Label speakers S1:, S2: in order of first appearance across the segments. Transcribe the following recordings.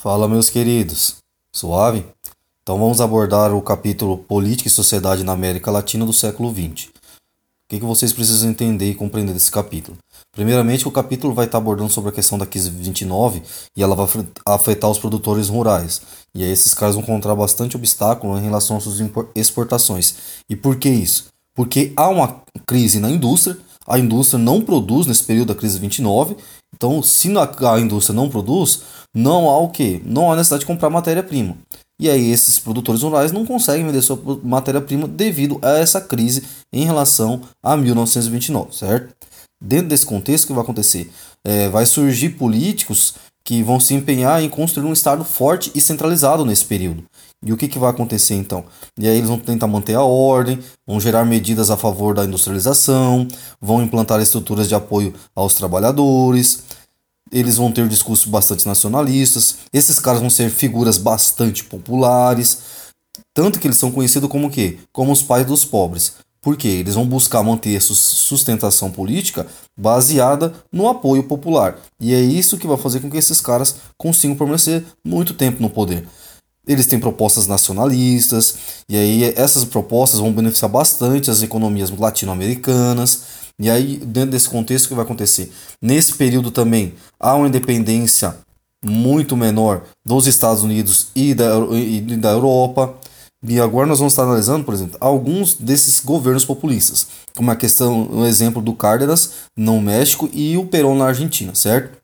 S1: Fala, meus queridos. Suave? Então vamos abordar o capítulo Política e Sociedade na América Latina do século XX. O que, que vocês precisam entender e compreender desse capítulo? Primeiramente, o capítulo vai estar abordando sobre a questão da crise 29 e ela vai afetar os produtores rurais. E aí esses caras vão encontrar bastante obstáculo em relação às suas exportações. E por que isso? Porque há uma crise na indústria, a indústria não produz nesse período da crise 29, então se a indústria não produz, não há o que? Não há necessidade de comprar matéria-prima. E aí esses produtores rurais não conseguem vender sua matéria-prima devido a essa crise em relação a 1929, certo? Dentro desse contexto, o que vai acontecer? É, vai surgir políticos que vão se empenhar em construir um Estado forte e centralizado nesse período. E o que, que vai acontecer então? E aí eles vão tentar manter a ordem, vão gerar medidas a favor da industrialização, vão implantar estruturas de apoio aos trabalhadores, eles vão ter discursos bastante nacionalistas, esses caras vão ser figuras bastante populares, tanto que eles são conhecidos como o quê? Como os pais dos pobres. Porque eles vão buscar manter sustentação política baseada no apoio popular. E é isso que vai fazer com que esses caras consigam permanecer muito tempo no poder. Eles têm propostas nacionalistas, e aí essas propostas vão beneficiar bastante as economias latino-americanas. E aí, dentro desse contexto, o que vai acontecer? Nesse período também há uma independência muito menor dos Estados Unidos e da, e da Europa. E agora nós vamos estar analisando, por exemplo, alguns desses governos populistas, como a questão, o exemplo do Cárdenas no México e o Perón na Argentina, certo?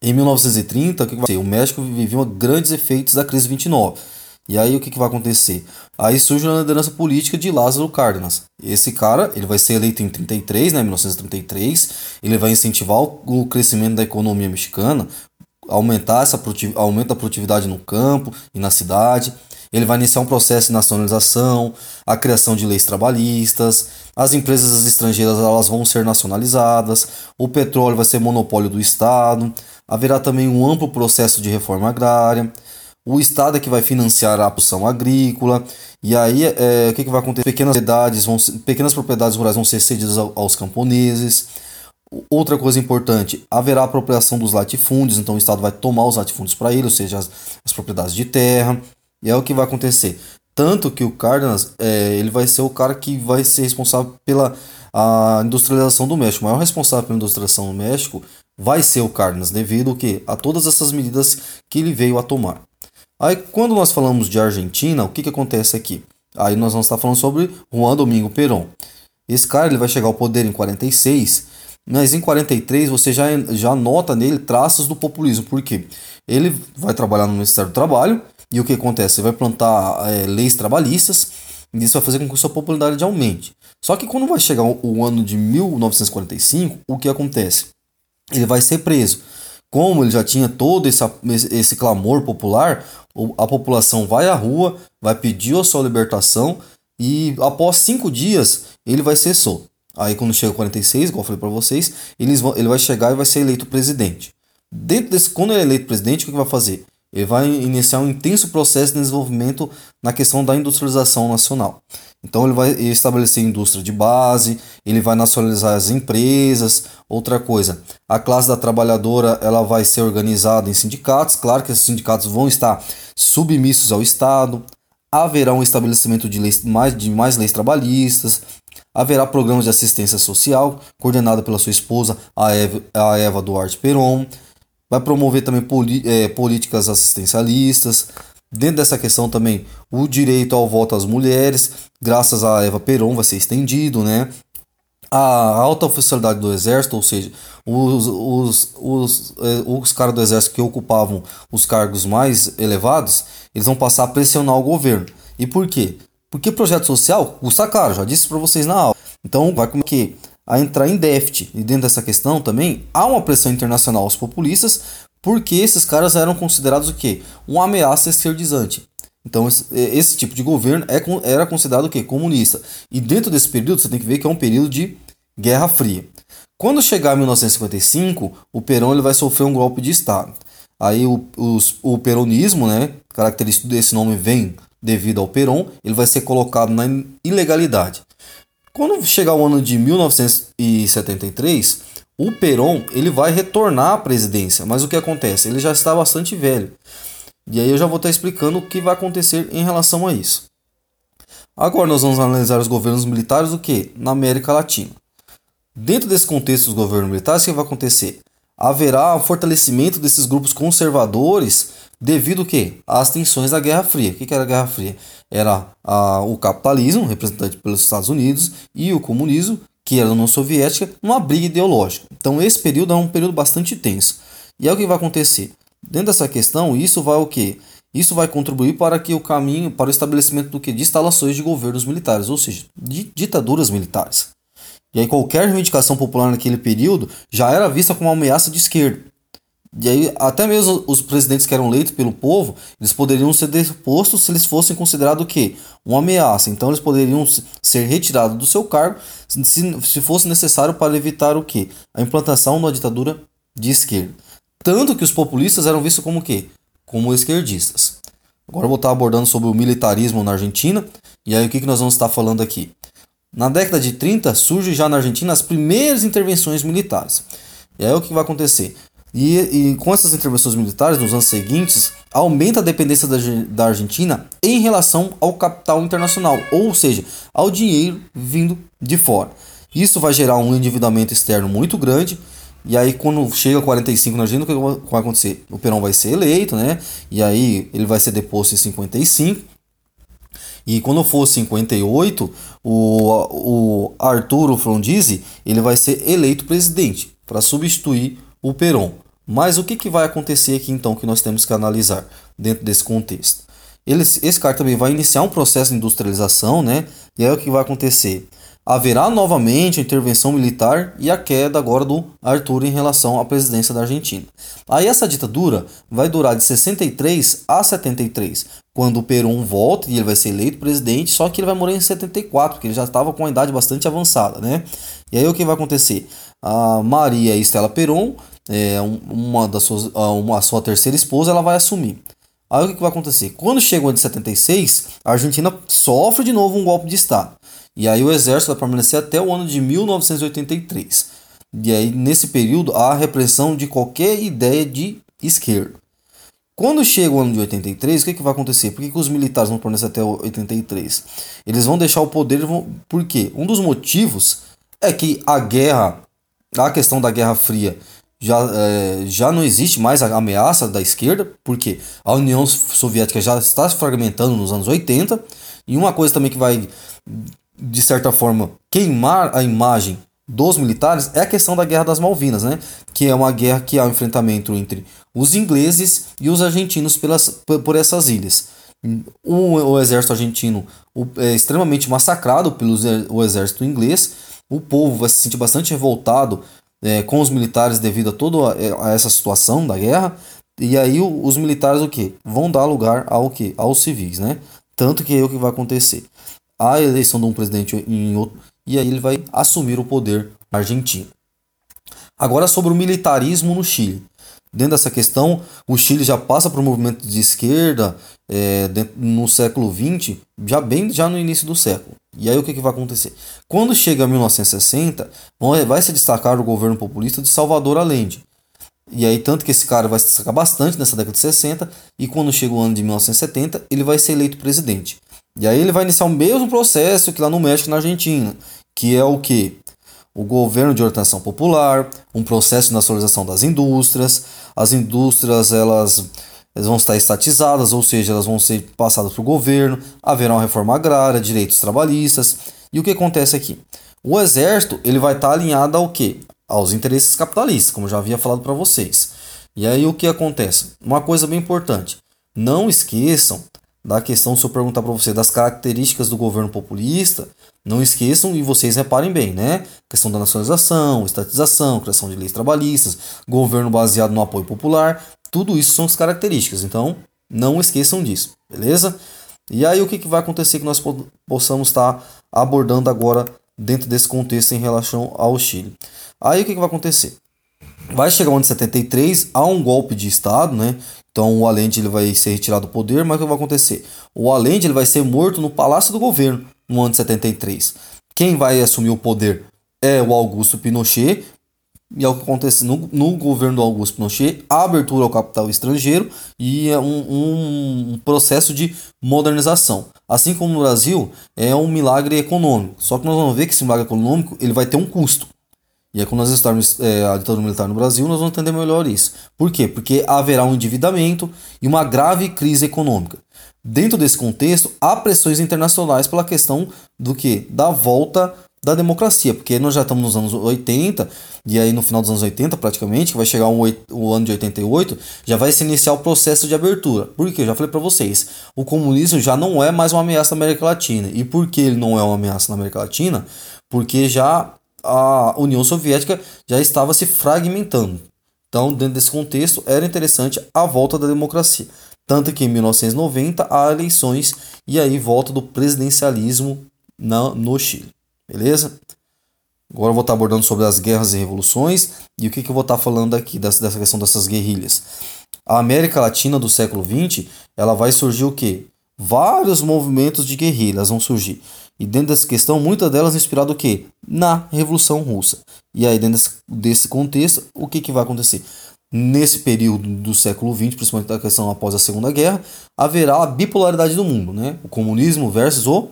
S1: Em 1930, o que vai acontecer? O México vivia grandes efeitos da crise 29. E aí o que, que vai acontecer? Aí surge a liderança política de Lázaro Cárdenas. Esse cara, ele vai ser eleito em 33, né, 1933. Ele vai incentivar o crescimento da economia mexicana, aumentar essa aumenta a produtividade no campo e na cidade. Ele vai iniciar um processo de nacionalização, a criação de leis trabalhistas, as empresas estrangeiras elas vão ser nacionalizadas, o petróleo vai ser monopólio do Estado, haverá também um amplo processo de reforma agrária, o Estado é que vai financiar a produção agrícola, e aí é, o que, que vai acontecer? Pequenas propriedades, vão, pequenas propriedades rurais vão ser cedidas aos camponeses. Outra coisa importante, haverá apropriação dos latifúndios, então o Estado vai tomar os latifúndios para ele, ou seja, as, as, propriedades de terra, e é o que vai acontecer. Tanto que o Cárdenas é, ele vai ser o cara que vai ser responsável pela a industrialização do México. O maior responsável pela industrialização do México vai ser o Cárdenas, devido que, a todas essas medidas que ele veio a tomar. Aí quando nós falamos de Argentina, o que, que acontece aqui? Aí nós vamos estar falando sobre Juan Domingo Perón. Esse cara ele vai chegar ao poder em 46, mas em 43 você já, já nota nele traços do populismo. Por quê? Ele vai trabalhar no Ministério do Trabalho e o que acontece? Ele vai plantar é, leis trabalhistas e isso vai fazer com que sua popularidade aumente. Só que quando vai chegar o, o ano de 1945, o que acontece? Ele vai ser preso como ele já tinha todo esse, esse clamor popular, a população vai à rua, vai pedir a sua libertação e após cinco dias ele vai ser solto. Aí quando chega 46, igual eu falei para vocês, eles vão, ele vai chegar e vai ser eleito presidente. Dentro desse, quando ele é eleito presidente, o que vai fazer? Ele vai iniciar um intenso processo de desenvolvimento na questão da industrialização nacional. Então ele vai estabelecer indústria de base, ele vai nacionalizar as empresas. Outra coisa, a classe da trabalhadora ela vai ser organizada em sindicatos. Claro que esses sindicatos vão estar submissos ao Estado. Haverá um estabelecimento de, leis, mais, de mais leis trabalhistas. Haverá programas de assistência social coordenado pela sua esposa, a Eva, a Eva Duarte Peron vai promover também é, políticas assistencialistas. Dentro dessa questão também, o direito ao voto às mulheres, graças a Eva Peron, vai ser estendido, né? A alta oficialidade do exército, ou seja, os, os, os, é, os caras do exército que ocupavam os cargos mais elevados, eles vão passar a pressionar o governo. E por quê? Porque projeto social custa caro, já disse para vocês na aula. Então vai como que a entrar em déficit. E dentro dessa questão também há uma pressão internacional aos populistas, porque esses caras eram considerados o quê? Uma ameaça esquerdizante. Então esse, esse tipo de governo é, era considerado o quê? Comunista. E dentro desse período você tem que ver que é um período de Guerra Fria. Quando chegar 1955, o Perón ele vai sofrer um golpe de Estado. Aí o, os, o peronismo, né, característico desse nome vem devido ao Perón, ele vai ser colocado na ilegalidade. Quando chegar o ano de 1973, o Perón ele vai retornar à presidência, mas o que acontece? Ele já está bastante velho. E aí eu já vou estar explicando o que vai acontecer em relação a isso. Agora nós vamos analisar os governos militares o que? Na América Latina. Dentro desse contexto dos governos militares, o que vai acontecer? Haverá um fortalecimento desses grupos conservadores devido que às tensões da Guerra Fria. O que era a Guerra Fria? Era a, o capitalismo, representado pelos Estados Unidos, e o comunismo, que era da União Soviética, uma briga ideológica. Então esse período é um período bastante tenso. E é o que vai acontecer. Dentro dessa questão, isso vai o quê? Isso vai contribuir para que o caminho para o estabelecimento do que de instalações de governos militares, ou seja, de ditaduras militares. E aí qualquer reivindicação popular naquele período já era vista como uma ameaça de esquerda. E aí até mesmo os presidentes que eram eleitos pelo povo, eles poderiam ser depostos se eles fossem considerados o quê? Uma ameaça. Então eles poderiam ser retirados do seu cargo se, se fosse necessário para evitar o quê? A implantação de uma ditadura de esquerda. Tanto que os populistas eram vistos como o quê? Como esquerdistas. Agora eu vou estar abordando sobre o militarismo na Argentina. E aí o que, que nós vamos estar falando aqui? Na década de 30 surge já na Argentina as primeiras intervenções militares. E aí o que vai acontecer? E, e, com essas intervenções militares nos anos seguintes, aumenta a dependência da, da Argentina em relação ao capital internacional, ou seja, ao dinheiro vindo de fora. Isso vai gerar um endividamento externo muito grande. E aí, quando chega a 45 na Argentina, o que vai acontecer? O Perón vai ser eleito, né? E aí ele vai ser deposto em 55. E quando for 58, o, o Arturo Frondizi ele vai ser eleito presidente para substituir o Perón. Mas o que, que vai acontecer aqui então que nós temos que analisar dentro desse contexto? Eles, esse cara também vai iniciar um processo de industrialização, né? E aí o que vai acontecer? haverá novamente a intervenção militar e a queda agora do Arthur em relação à presidência da Argentina. Aí essa ditadura vai durar de 63 a 73, quando o Perón volta e ele vai ser eleito presidente, só que ele vai morrer em 74, porque ele já estava com uma idade bastante avançada, né? E aí o que vai acontecer? A Maria Estela Perón, é, uma das suas, uma, a sua terceira esposa, ela vai assumir. Aí o que vai acontecer? Quando chega o ano de 76, a Argentina sofre de novo um golpe de Estado. E aí o exército vai permanecer até o ano de 1983. E aí nesse período há a repressão de qualquer ideia de esquerda. Quando chega o ano de 83, o que, que vai acontecer? Por que, que os militares vão permanecer até 83? Eles vão deixar o poder. Vão... Por quê? Um dos motivos é que a guerra, a questão da Guerra Fria, já, é, já não existe mais a ameaça da esquerda, porque a União Soviética já está se fragmentando nos anos 80. E uma coisa também que vai de certa forma, queimar a imagem dos militares é a questão da Guerra das Malvinas, né? que é uma guerra que há um enfrentamento entre os ingleses e os argentinos pelas, por essas ilhas. O, o exército argentino é extremamente massacrado pelo o exército inglês, o povo vai se sentir bastante revoltado é, com os militares devido a toda a, a essa situação da guerra, e aí o, os militares o que vão dar lugar ao que aos civis, né? Tanto que é o que vai acontecer a eleição de um presidente em outro, e aí ele vai assumir o poder argentino. Agora sobre o militarismo no Chile. Dentro dessa questão, o Chile já passa por um movimento de esquerda é, no século XX, já bem já no início do século. E aí o que, que vai acontecer? Quando chega a 1960, vai se destacar o governo populista de Salvador Allende. E aí, tanto que esse cara vai se destacar bastante nessa década de 60, e quando chega o ano de 1970, ele vai ser eleito presidente. E aí ele vai iniciar o mesmo processo que lá no México e na Argentina, que é o que? O governo de orientação popular, um processo de nacionalização das indústrias, as indústrias elas, elas vão estar estatizadas, ou seja, elas vão ser passadas para o governo, haverá uma reforma agrária, direitos trabalhistas. E o que acontece aqui? O exército ele vai estar alinhado ao que? Aos interesses capitalistas, como já havia falado para vocês. E aí o que acontece? Uma coisa bem importante. Não esqueçam da questão, se eu perguntar para você das características do governo populista, não esqueçam e vocês reparem bem, né? Questão da nacionalização, estatização, criação de leis trabalhistas, governo baseado no apoio popular, tudo isso são as características. Então, não esqueçam disso, beleza? E aí o que, que vai acontecer que nós possamos estar abordando agora dentro desse contexto em relação ao Chile? Aí o que, que vai acontecer? Vai chegar o ano de 73, há um golpe de Estado, né? Então o Allende ele vai ser retirado do poder, mas o que vai acontecer? O Allende ele vai ser morto no Palácio do Governo no ano de 73. Quem vai assumir o poder é o Augusto Pinochet, e é o que acontece no, no governo do Augusto Pinochet, a abertura ao capital estrangeiro e é um, um processo de modernização. Assim como no Brasil, é um milagre econômico. Só que nós vamos ver que esse milagre econômico ele vai ter um custo. E aí, quando nós estarmos é, a ditadura militar no Brasil, nós vamos entender melhor isso. Por quê? Porque haverá um endividamento e uma grave crise econômica. Dentro desse contexto, há pressões internacionais pela questão do que? Da volta da democracia, porque nós já estamos nos anos 80, e aí no final dos anos 80 praticamente, que vai chegar o, o ano de 88, já vai se iniciar o processo de abertura. Por quê? Eu já falei para vocês, o comunismo já não é mais uma ameaça na América Latina. E por que ele não é uma ameaça na América Latina? Porque já a União Soviética já estava se fragmentando. Então, dentro desse contexto, era interessante a volta da democracia. Tanto que em 1990 há eleições e aí volta do presidencialismo na, no Chile. Beleza? Agora eu vou estar abordando sobre as guerras e revoluções e o que, que eu vou estar falando aqui dessa, dessa questão dessas guerrilhas. A América Latina do século XX ela vai surgir o quê? Vários movimentos de guerrilhas vão surgir. E dentro dessa questão, muitas delas inspiradas o quê? Na Revolução Russa. E aí, dentro desse, desse contexto, o que, que vai acontecer? Nesse período do século XX, principalmente da questão após a Segunda Guerra, haverá a bipolaridade do mundo, né? O comunismo versus o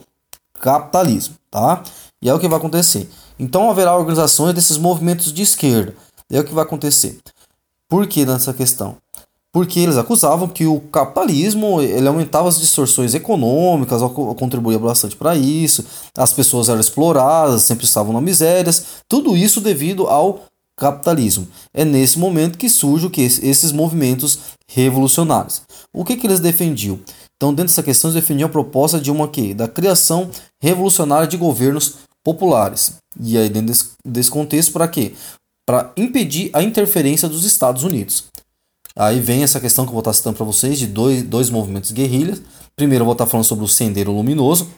S1: capitalismo, tá? E é o que vai acontecer. Então haverá organizações desses movimentos de esquerda. E é o que vai acontecer. Por que nessa questão? Porque eles acusavam que o capitalismo ele aumentava as distorções econômicas, contribuía bastante para isso, as pessoas eram exploradas, sempre estavam na miséria, tudo isso devido ao capitalismo. É nesse momento que surge o que esses movimentos revolucionários. O que, que eles defendiam? Então, dentro dessa questão, eles defendiam a proposta de uma que da criação revolucionária de governos populares. E aí, dentro desse, desse contexto, para quê? Para impedir a interferência dos Estados Unidos. Aí vem essa questão que eu vou estar citando para vocês de dois, dois movimentos guerrilhas. Primeiro eu vou estar falando sobre o Sendeiro Luminoso,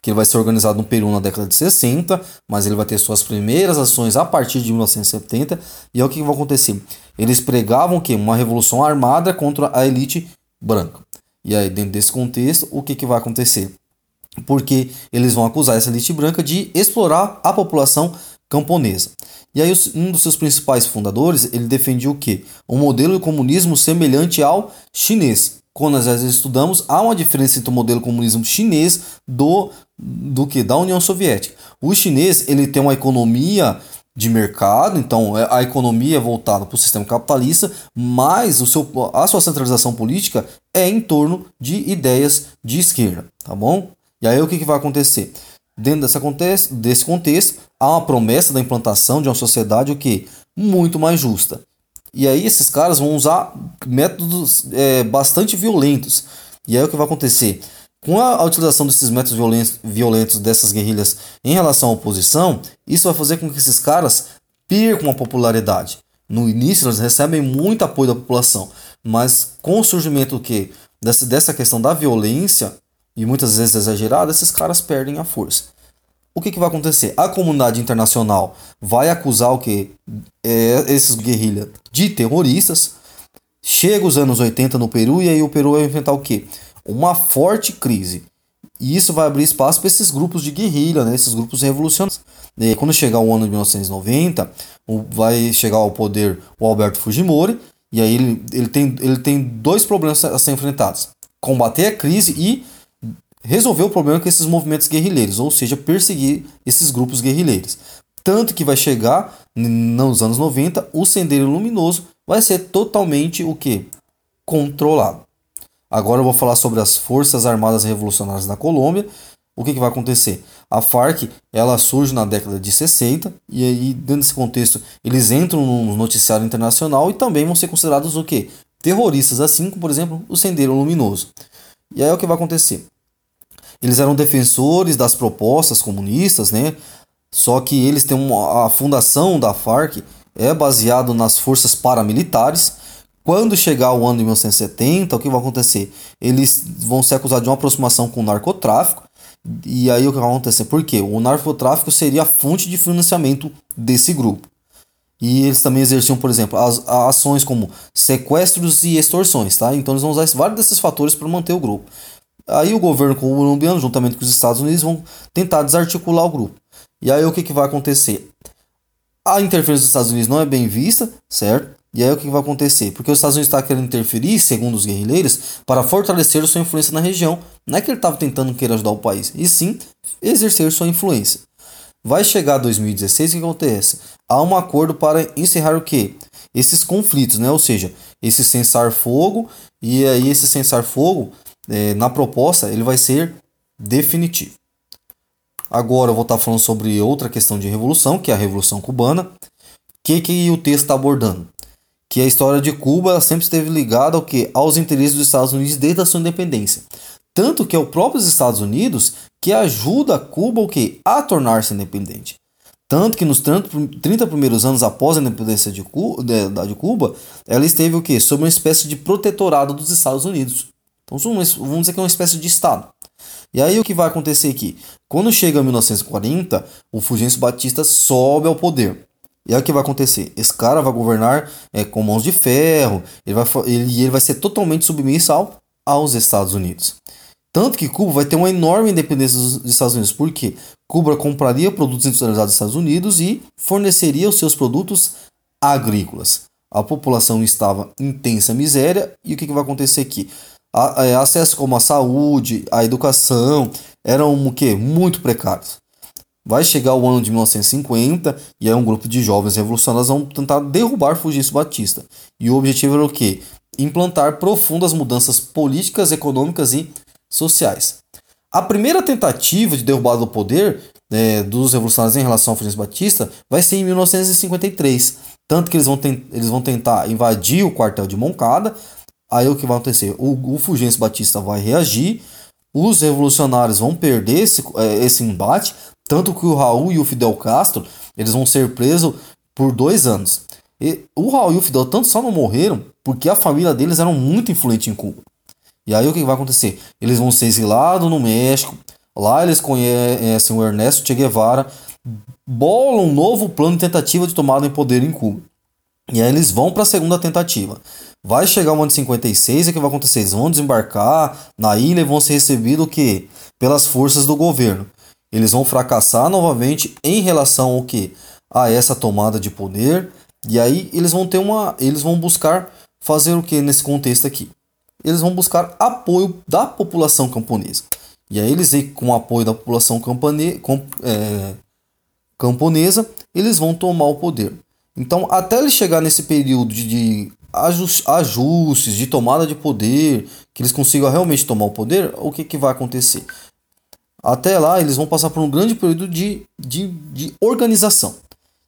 S1: que vai ser organizado no Peru na década de 60, mas ele vai ter suas primeiras ações a partir de 1970. E é o que vai acontecer? Eles pregavam que uma revolução armada contra a elite branca. E aí, dentro desse contexto, o que, que vai acontecer? Porque eles vão acusar essa elite branca de explorar a população camponesa. E aí um dos seus principais fundadores, ele defendia o quê? Um modelo de comunismo semelhante ao chinês. Quando vezes estudamos, há uma diferença entre o modelo comunismo chinês do do que da União Soviética. O chinês, ele tem uma economia de mercado, então é, a economia é voltada para o sistema capitalista, mas o seu, a sua centralização política é em torno de ideias de esquerda, tá bom? E aí o que, que vai acontecer? Dentro contexto, desse contexto, há uma promessa da implantação de uma sociedade o que muito mais justa. E aí esses caras vão usar métodos é, bastante violentos. E aí o que vai acontecer? Com a, utilização desses métodos violentos, dessas guerrilhas em relação à oposição, isso vai fazer com que esses caras percam a popularidade. No início eles recebem muito apoio da população, mas com o surgimento que dessa questão da violência, e muitas vezes exagerada, esses caras perdem a força. O que, que vai acontecer? A comunidade internacional vai acusar o que? É, esses guerrilhas de terroristas. Chega os anos 80 no Peru e aí o Peru vai enfrentar o que? Uma forte crise. E isso vai abrir espaço para esses grupos de guerrilha, né? esses grupos revolucionários. E quando chegar o ano de 1990, vai chegar ao poder o Alberto Fujimori, e aí ele, ele, tem, ele tem dois problemas a ser enfrentados: combater a crise e resolver o problema com esses movimentos guerrilheiros, ou seja, perseguir esses grupos guerrilheiros. Tanto que vai chegar nos anos 90, o Sendeiro Luminoso vai ser totalmente o que? Controlado. Agora eu vou falar sobre as Forças Armadas Revolucionárias da Colômbia. O que, que vai acontecer? A FARC ela surge na década de 60 e aí dentro desse contexto eles entram no noticiário internacional e também vão ser considerados o que? Terroristas, assim como por exemplo o Sendeiro Luminoso. E aí o que vai acontecer? Eles eram defensores das propostas comunistas, né? Só que eles têm uma, a fundação da FARC é baseado nas forças paramilitares. Quando chegar o ano de 1970, o que vai acontecer? Eles vão ser acusados de uma aproximação com o narcotráfico. E aí o que vai acontecer? Por quê? O narcotráfico seria a fonte de financiamento desse grupo. E eles também exerciam, por exemplo, as, ações como sequestros e extorsões, tá? Então eles vão usar vários desses fatores para manter o grupo. Aí o governo colombiano, juntamente com os Estados Unidos, vão tentar desarticular o grupo. E aí o que, que vai acontecer? A interferência dos Estados Unidos não é bem vista, certo? E aí o que vai acontecer? Porque os Estados Unidos está querendo interferir, segundo os guerrilheiros, para fortalecer sua influência na região. Não é que ele estava tentando querer ajudar o país, e sim exercer sua influência. Vai chegar 2016, o que acontece? Há um acordo para encerrar o que? Esses conflitos, né? Ou seja, esse cessar-fogo, e aí esse cessar-fogo, é, na proposta, ele vai ser definitivo. Agora eu vou estar falando sobre outra questão de revolução, que é a Revolução Cubana. O que, que o texto está abordando? Que a história de Cuba sempre esteve ligada ao que? Aos interesses dos Estados Unidos desde a sua independência. Tanto que é o próprio Estados Unidos que ajuda Cuba o que? a tornar-se independente. Tanto que nos 30 primeiros anos após a independência de Cuba, de Cuba ela esteve o que? Sob uma espécie de protetorado dos Estados Unidos. Então vamos dizer que é uma espécie de Estado. E aí o que vai acontecer aqui? Quando chega 1940, o Fulgêncio Batista sobe ao poder. E aí o que vai acontecer? Esse cara vai governar é, com mãos de ferro, ele vai, ele, ele vai ser totalmente submisso ao, aos Estados Unidos. Tanto que Cuba vai ter uma enorme independência dos Estados Unidos, porque Cuba compraria produtos industrializados dos Estados Unidos e forneceria os seus produtos agrícolas. A população estava em intensa miséria e o que, que vai acontecer aqui? A, é, acesso como a saúde, a educação, eram o quê? muito precários. Vai chegar o ano de 1950 e aí um grupo de jovens revolucionários vão tentar derrubar Fulgêncio Batista. E o objetivo era o quê? Implantar profundas mudanças políticas, econômicas e sociais. A primeira tentativa de derrubada do poder é, dos revolucionários em relação ao Fulgêncio Batista vai ser em 1953. Tanto que eles vão, eles vão tentar invadir o quartel de Moncada, Aí o que vai acontecer? O, o Fulgêncio Batista vai reagir, os revolucionários vão perder esse, é, esse embate, tanto que o Raul e o Fidel Castro eles vão ser presos por dois anos. E o Raul e o Fidel tanto só não morreram porque a família deles era muito influente em Cuba. E aí o que vai acontecer? Eles vão ser exilados no México. Lá eles conhecem o Ernesto Che Guevara, bolam um novo plano de tentativa de tomada em poder em Cuba. E aí eles vão para a segunda tentativa. Vai chegar o ano de 56 e o que vai acontecer? Eles vão desembarcar na ilha e vão ser recebidos o quê? Pelas forças do governo. Eles vão fracassar novamente em relação ao que? A essa tomada de poder. E aí eles vão ter uma. Eles vão buscar fazer o que nesse contexto aqui? Eles vão buscar apoio da população camponesa. E aí eles, com o apoio da população campane, com, é, camponesa, eles vão tomar o poder. Então, até ele chegar nesse período de, de ajustes, de tomada de poder, que eles consigam realmente tomar o poder, o que, que vai acontecer? Até lá, eles vão passar por um grande período de, de, de organização.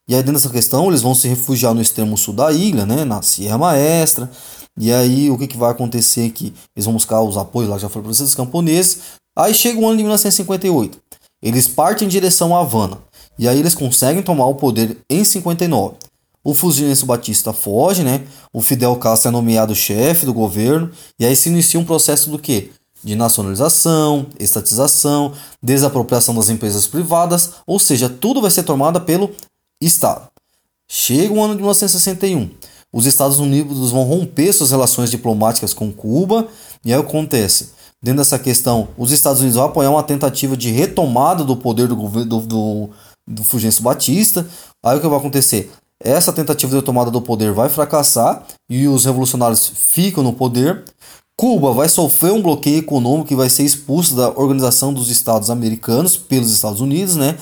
S1: E aí, dentro dessa questão, eles vão se refugiar no extremo sul da ilha, né, na Sierra Maestra. E aí, o que, que vai acontecer aqui? Eles vão buscar os apoios, lá já foi para os camponeses. Aí chega o ano de 1958. Eles partem em direção a Havana. E aí, eles conseguem tomar o poder em 59. O Fulgêncio Batista foge, né? O Fidel Castro é nomeado chefe do governo e aí se inicia um processo do que? De nacionalização, estatização, desapropriação das empresas privadas, ou seja, tudo vai ser tomado pelo Estado. Chega o ano de 1961. Os Estados Unidos vão romper suas relações diplomáticas com Cuba e aí acontece. Dentro dessa questão, os Estados Unidos vão apoiar uma tentativa de retomada do poder do governo do, do, do Fulgêncio Batista. Aí o que vai acontecer? Essa tentativa de tomada do poder vai fracassar e os revolucionários ficam no poder. Cuba vai sofrer um bloqueio econômico e vai ser expulso da Organização dos Estados Americanos pelos Estados Unidos, né?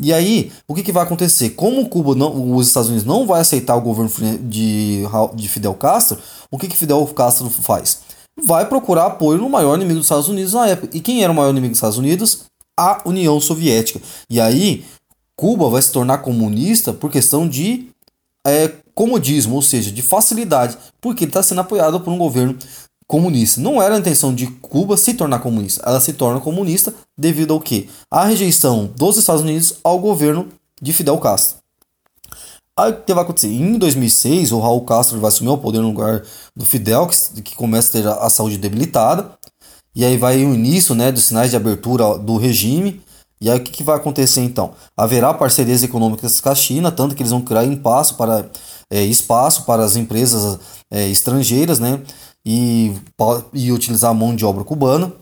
S1: E aí, o que, que vai acontecer? Como Cuba não, os Estados Unidos não vai aceitar o governo de, de Fidel Castro, o que, que Fidel Castro faz? Vai procurar apoio no maior inimigo dos Estados Unidos na época. E quem era o maior inimigo dos Estados Unidos? A União Soviética. E aí, Cuba vai se tornar comunista por questão de é, comodismo, ou seja, de facilidade, porque ele está sendo apoiado por um governo comunista. Não era a intenção de Cuba se tornar comunista, ela se torna comunista devido ao que? A rejeição dos Estados Unidos ao governo de Fidel Castro. Aí o que vai acontecer? Em 2006, o Raul Castro vai assumir o poder no lugar do Fidel, que, que começa a ter a saúde debilitada. E aí vai o início né, dos sinais de abertura do regime. E aí o que, que vai acontecer então? Haverá parcerias econômicas com a China, tanto que eles vão criar para, é, espaço para as empresas é, estrangeiras, né? E, e utilizar a mão de obra cubana.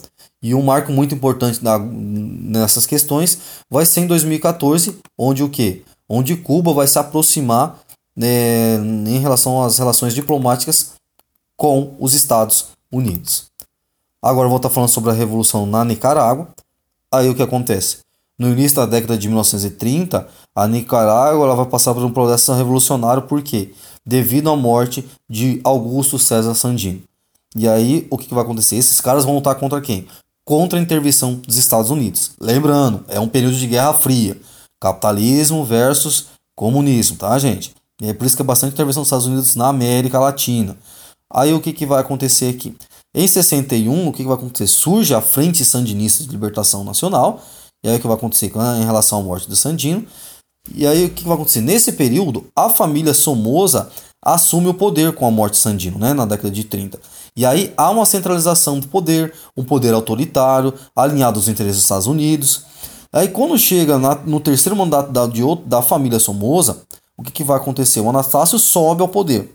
S1: E um marco muito importante na, nessas questões vai ser em 2014, onde o que? onde Cuba vai se aproximar né, em relação às relações diplomáticas com os Estados Unidos. Agora vou estar falando sobre a revolução na Nicarágua. Aí o que acontece? No início da década de 1930, a Nicarágua vai passar por um processo revolucionário, por quê? Devido à morte de Augusto César Sandino. E aí, o que, que vai acontecer? Esses caras vão lutar contra quem? Contra a intervenção dos Estados Unidos. Lembrando, é um período de Guerra Fria. Capitalismo versus comunismo, tá, gente? E é por isso que é bastante intervenção dos Estados Unidos na América Latina. Aí o que, que vai acontecer aqui? Em 61, o que, que vai acontecer? Surge a Frente Sandinista de Libertação Nacional. E aí o que vai acontecer em relação à morte do Sandino? E aí o que, vai acontecer? Nesse período, a família Somoza assume o poder com a morte de Sandino, né, na década de 30. E aí há uma centralização do poder, um poder autoritário, alinhado aos interesses dos Estados Unidos. Aí quando chega na, no terceiro mandato da, de, da família Somoza, o que, que vai acontecer? O Anastácio sobe ao poder.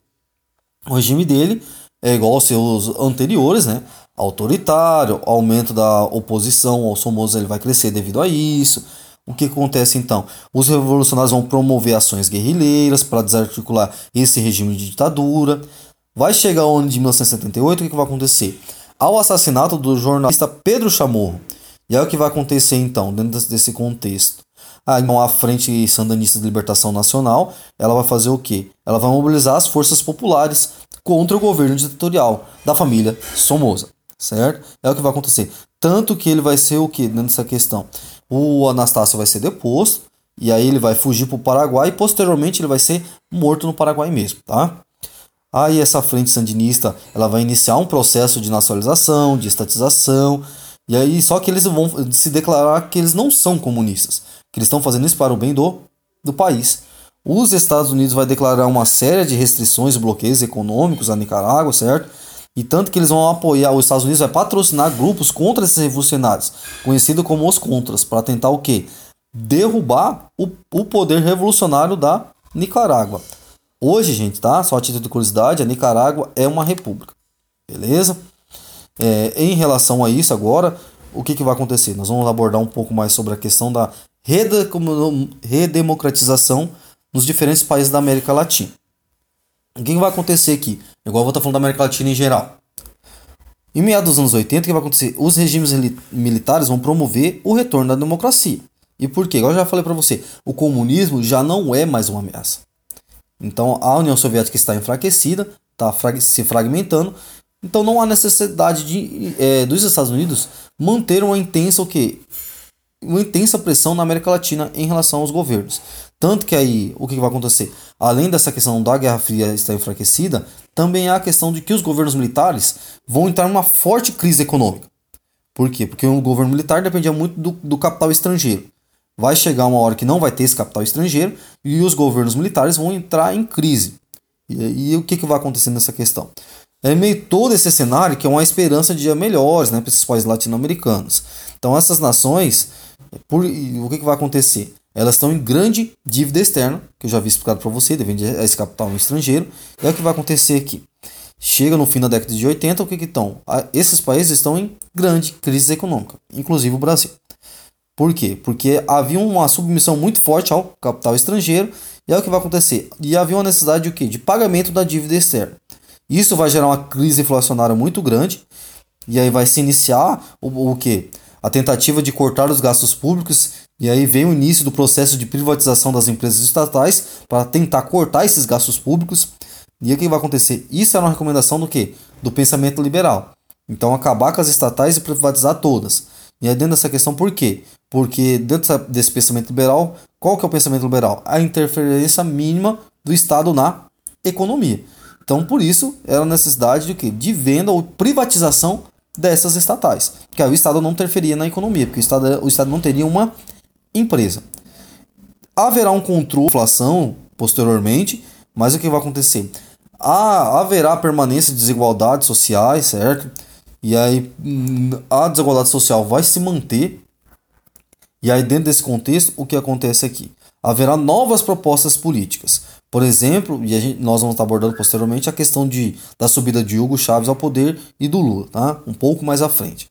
S1: O regime dele é igual aos seus anteriores, né? Autoritário, aumento da oposição ao Somoza ele vai crescer devido a isso. O que acontece então? Os revolucionários vão promover ações guerrilheiras para desarticular esse regime de ditadura. Vai chegar o ano de 1978, o que, que vai acontecer? Ao assassinato do jornalista Pedro Chamorro. E aí o que vai acontecer então, dentro desse contexto? Ah, então a Frente Sandanista de Libertação Nacional, ela vai fazer o quê? Ela vai mobilizar as forças populares contra o governo ditatorial da família Somoza, certo? É o que vai acontecer. Tanto que ele vai ser o que dessa questão? O Anastácio vai ser deposto, e aí ele vai fugir para o Paraguai, e posteriormente ele vai ser morto no Paraguai mesmo, tá? Aí essa frente sandinista, ela vai iniciar um processo de nacionalização, de estatização, e aí só que eles vão se declarar que eles não são comunistas que eles estão fazendo isso para o bem do, do país. Os Estados Unidos vai declarar uma série de restrições e bloqueios econômicos à Nicarágua, certo? E tanto que eles vão apoiar, os Estados Unidos vai patrocinar grupos contra esses revolucionários, conhecido como os contras, para tentar o quê? Derrubar o, o poder revolucionário da Nicarágua. Hoje, gente, tá? Só a título de curiosidade, a Nicarágua é uma república. Beleza? É, em relação a isso agora, o que, que vai acontecer? Nós vamos abordar um pouco mais sobre a questão da redemocratização nos diferentes países da América Latina. O que vai acontecer aqui? Igual eu vou estar falando da América Latina em geral. Em meados dos anos 80, o que vai acontecer? Os regimes militares vão promover o retorno da democracia. E por quê? Igual eu já falei para você, o comunismo já não é mais uma ameaça. Então a União Soviética está enfraquecida, está se fragmentando, então não há necessidade de, é, dos Estados Unidos manter uma intensa o quê? uma intensa pressão na América Latina em relação aos governos. Tanto que aí, o que vai acontecer? Além dessa questão da Guerra Fria estar enfraquecida, também há a questão de que os governos militares vão entrar numa forte crise econômica. Por quê? Porque o governo militar dependia muito do, do capital estrangeiro. Vai chegar uma hora que não vai ter esse capital estrangeiro e os governos militares vão entrar em crise. E, e o que, que vai acontecer nessa questão? É meio todo esse cenário que é uma esperança de melhores né, para esses países latino-americanos. Então essas nações por, o que, que vai acontecer? Elas estão em grande dívida externa, que eu já havia explicado para você, devendo a esse capital no estrangeiro. É o que vai acontecer aqui. Chega no fim da década de 80, o que, que estão? Esses países estão em grande crise econômica, inclusive o Brasil. Por quê? Porque havia uma submissão muito forte ao capital estrangeiro, e é o que vai acontecer. E havia uma necessidade de, de pagamento da dívida externa. Isso vai gerar uma crise inflacionária muito grande, e aí vai se iniciar o, o que? a tentativa de cortar os gastos públicos e aí vem o início do processo de privatização das empresas estatais para tentar cortar esses gastos públicos. E o que vai acontecer? Isso é uma recomendação do que? Do pensamento liberal. Então acabar com as estatais e privatizar todas. E aí dentro dessa questão por quê? Porque dentro desse pensamento liberal, qual que é o pensamento liberal? A interferência mínima do Estado na economia. Então por isso era a necessidade de quê? De venda ou privatização dessas estatais. Que aí o Estado não interferia na economia, porque o Estado, o Estado não teria uma empresa. Haverá um controle da inflação posteriormente, mas o que vai acontecer? Ah, haverá permanência de desigualdades sociais, certo? E aí hum, a desigualdade social vai se manter. E aí, dentro desse contexto, o que acontece aqui? Haverá novas propostas políticas. Por exemplo, e gente, nós vamos estar abordando posteriormente a questão de, da subida de Hugo Chávez ao poder e do Lula, tá? um pouco mais à frente.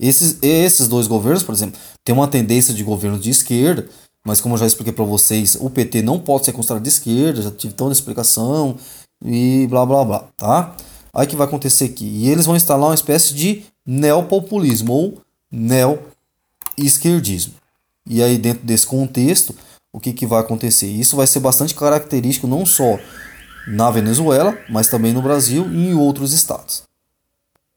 S1: Esses, esses dois governos, por exemplo, têm uma tendência de governo de esquerda, mas como eu já expliquei para vocês, o PT não pode ser considerado de esquerda, já tive toda a explicação e blá blá blá, tá? Aí que vai acontecer aqui? E eles vão instalar uma espécie de neopopulismo ou neo-esquerdismo. E aí, dentro desse contexto, o que, que vai acontecer? Isso vai ser bastante característico não só na Venezuela, mas também no Brasil e em outros estados.